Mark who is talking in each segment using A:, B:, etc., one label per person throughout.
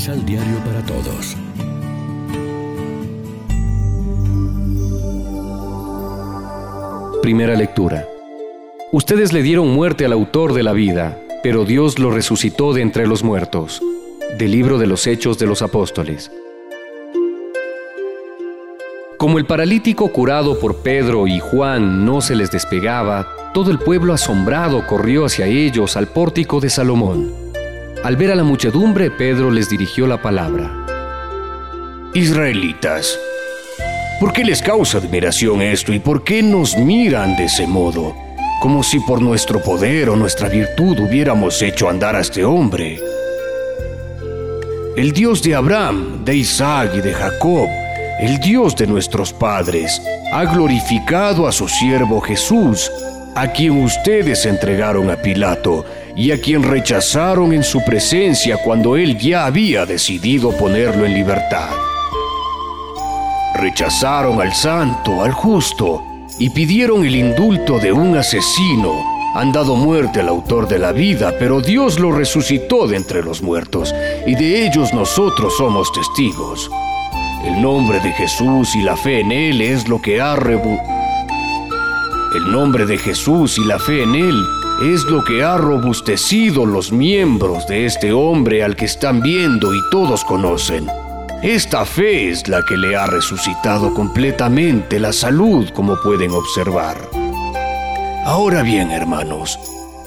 A: Misal Diario para Todos.
B: Primera lectura. Ustedes le dieron muerte al autor de la vida, pero Dios lo resucitó de entre los muertos. Del libro de los Hechos de los Apóstoles. Como el paralítico curado por Pedro y Juan no se les despegaba, todo el pueblo asombrado corrió hacia ellos al pórtico de Salomón. Al ver a la muchedumbre, Pedro les dirigió la palabra.
C: Israelitas, ¿por qué les causa admiración esto y por qué nos miran de ese modo? Como si por nuestro poder o nuestra virtud hubiéramos hecho andar a este hombre. El Dios de Abraham, de Isaac y de Jacob, el Dios de nuestros padres, ha glorificado a su siervo Jesús, a quien ustedes entregaron a Pilato y a quien rechazaron en su presencia cuando él ya había decidido ponerlo en libertad. Rechazaron al santo, al justo, y pidieron el indulto de un asesino. Han dado muerte al autor de la vida, pero Dios lo resucitó de entre los muertos, y de ellos nosotros somos testigos. El nombre de Jesús y la fe en Él es lo que ha rebu El nombre de Jesús y la fe en Él es lo que ha robustecido los miembros de este hombre al que están viendo y todos conocen. Esta fe es la que le ha resucitado completamente la salud, como pueden observar. Ahora bien, hermanos,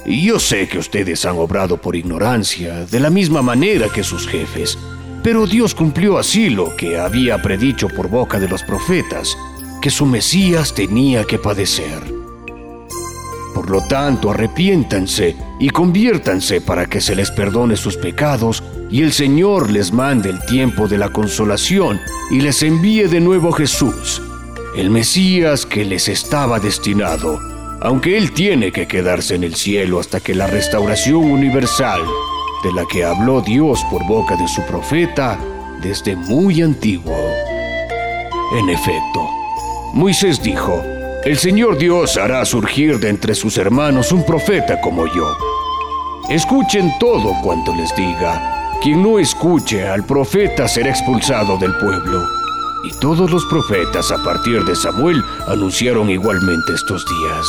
C: yo sé que ustedes han obrado por ignorancia, de la misma manera que sus jefes, pero Dios cumplió así lo que había predicho por boca de los profetas, que su Mesías tenía que padecer. Por lo tanto, arrepiéntanse y conviértanse para que se les perdone sus pecados y el Señor les mande el tiempo de la consolación y les envíe de nuevo Jesús, el Mesías que les estaba destinado, aunque Él tiene que quedarse en el cielo hasta que la restauración universal de la que habló Dios por boca de su profeta desde muy antiguo. En efecto, Moisés dijo, el Señor Dios hará surgir de entre sus hermanos un profeta como yo. Escuchen todo cuanto les diga. Quien no escuche al profeta será expulsado del pueblo. Y todos los profetas a partir de Samuel anunciaron igualmente estos días.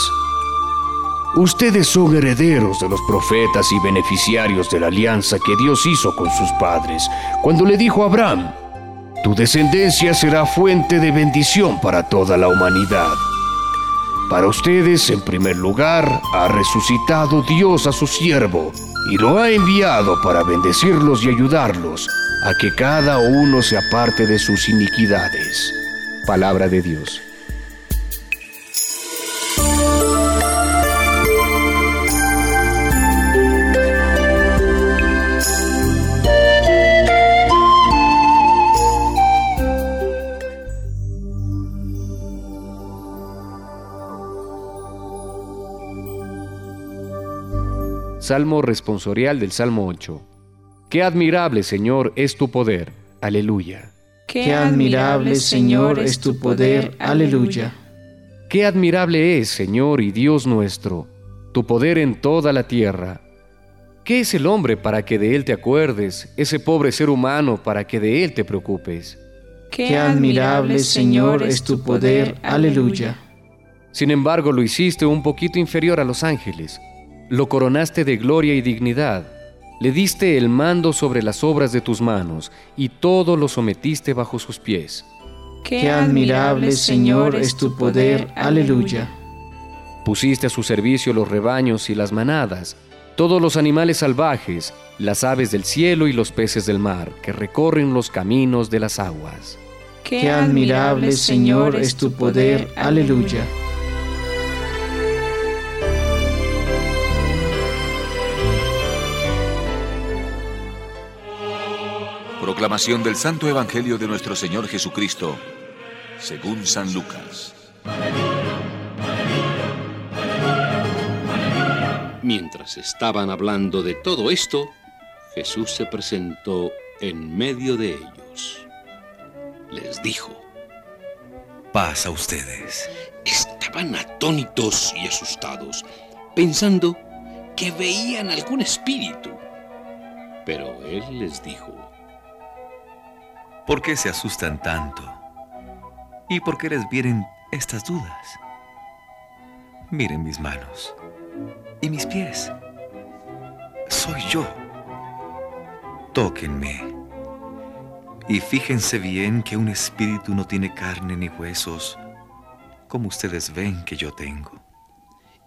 C: Ustedes son herederos de los profetas y beneficiarios de la alianza que Dios hizo con sus padres cuando le dijo a Abraham, tu descendencia será fuente de bendición para toda la humanidad. Para ustedes, en primer lugar, ha resucitado Dios a su siervo y lo ha enviado para bendecirlos y ayudarlos a que cada uno se aparte de sus iniquidades.
B: Palabra de Dios. Salmo responsorial del Salmo 8. Qué admirable, Señor, es tu poder. Aleluya.
D: Qué admirable, Señor, es tu poder. Aleluya.
B: Qué admirable es, Señor y Dios nuestro, tu poder en toda la tierra. ¿Qué es el hombre para que de él te acuerdes, ese pobre ser humano para que de él te preocupes?
D: Qué admirable, Señor, es tu poder. Aleluya.
B: Sin embargo, lo hiciste un poquito inferior a los ángeles lo coronaste de gloria y dignidad, le diste el mando sobre las obras de tus manos, y todo lo sometiste bajo sus pies.
D: Qué admirable, Señor, es tu poder. Aleluya.
B: Pusiste a su servicio los rebaños y las manadas, todos los animales salvajes, las aves del cielo y los peces del mar, que recorren los caminos de las aguas.
D: Qué admirable, Señor, es tu poder. Aleluya.
E: Proclamación del Santo Evangelio de nuestro Señor Jesucristo, según San Lucas.
F: Mientras estaban hablando de todo esto, Jesús se presentó en medio de ellos. Les dijo,
G: paz a ustedes.
F: Estaban atónitos y asustados, pensando que veían algún espíritu. Pero Él les dijo,
G: ¿Por qué se asustan tanto? ¿Y por qué les vienen estas dudas? Miren mis manos y mis pies. Soy yo. Tóquenme. Y fíjense bien que un espíritu no tiene carne ni huesos, como ustedes ven que yo tengo.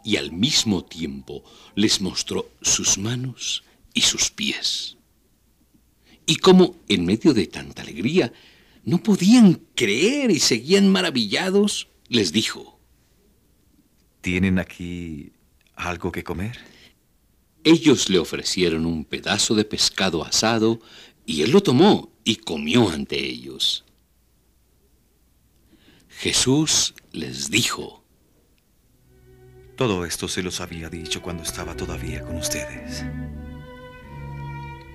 F: Y al mismo tiempo les mostró sus manos y sus pies y cómo en medio de tanta alegría no podían creer y seguían maravillados, les dijo,
G: ¿Tienen aquí algo que comer?
F: Ellos le ofrecieron un pedazo de pescado asado y él lo tomó y comió ante ellos. Jesús les dijo,
G: Todo esto se los había dicho cuando estaba todavía con ustedes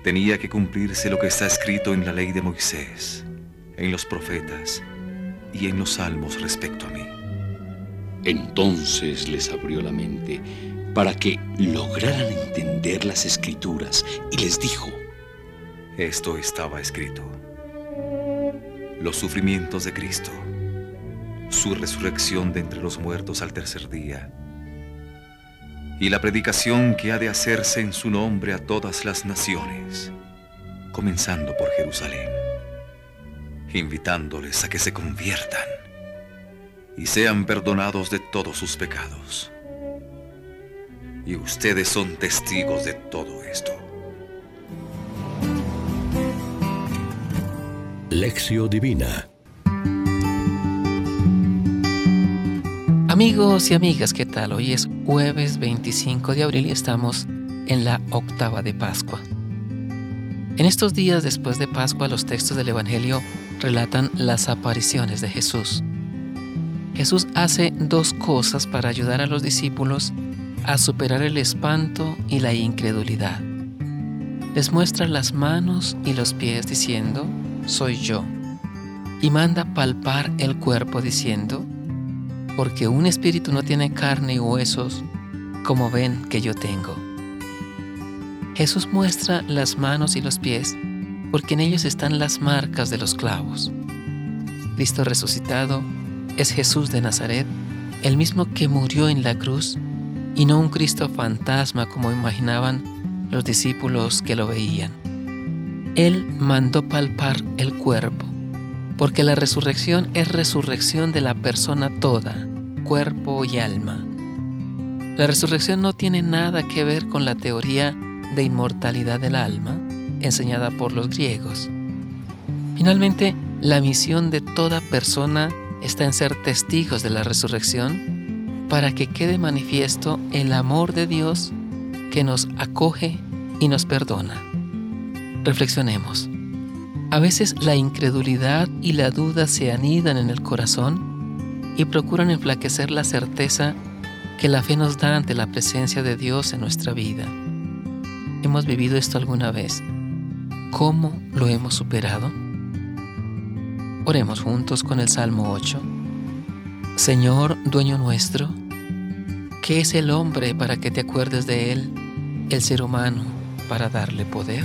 G: tenía que cumplirse lo que está escrito en la ley de Moisés, en los profetas y en los salmos respecto a mí.
F: Entonces les abrió la mente para que lograran entender las escrituras y les dijo,
G: esto estaba escrito. Los sufrimientos de Cristo, su resurrección de entre los muertos al tercer día, y la predicación que ha de hacerse en su nombre a todas las naciones, comenzando por Jerusalén, invitándoles a que se conviertan y sean perdonados de todos sus pecados. Y ustedes son testigos de todo esto.
A: Lección Divina
H: Amigos y amigas, ¿qué tal? Hoy es jueves 25 de abril y estamos en la octava de Pascua. En estos días después de Pascua los textos del Evangelio relatan las apariciones de Jesús. Jesús hace dos cosas para ayudar a los discípulos a superar el espanto y la incredulidad. Les muestra las manos y los pies diciendo, soy yo, y manda palpar el cuerpo diciendo, porque un espíritu no tiene carne y huesos como ven que yo tengo. Jesús muestra las manos y los pies porque en ellos están las marcas de los clavos. Cristo resucitado es Jesús de Nazaret, el mismo que murió en la cruz y no un Cristo fantasma como imaginaban los discípulos que lo veían. Él mandó palpar el cuerpo porque la resurrección es resurrección de la persona toda, cuerpo y alma. La resurrección no tiene nada que ver con la teoría de inmortalidad del alma enseñada por los griegos. Finalmente, la misión de toda persona está en ser testigos de la resurrección para que quede manifiesto el amor de Dios que nos acoge y nos perdona. Reflexionemos. A veces la incredulidad y la duda se anidan en el corazón y procuran enflaquecer la certeza que la fe nos da ante la presencia de Dios en nuestra vida. ¿Hemos vivido esto alguna vez? ¿Cómo lo hemos superado? Oremos juntos con el Salmo 8. Señor, dueño nuestro, ¿qué es el hombre para que te acuerdes de él, el ser humano para darle poder?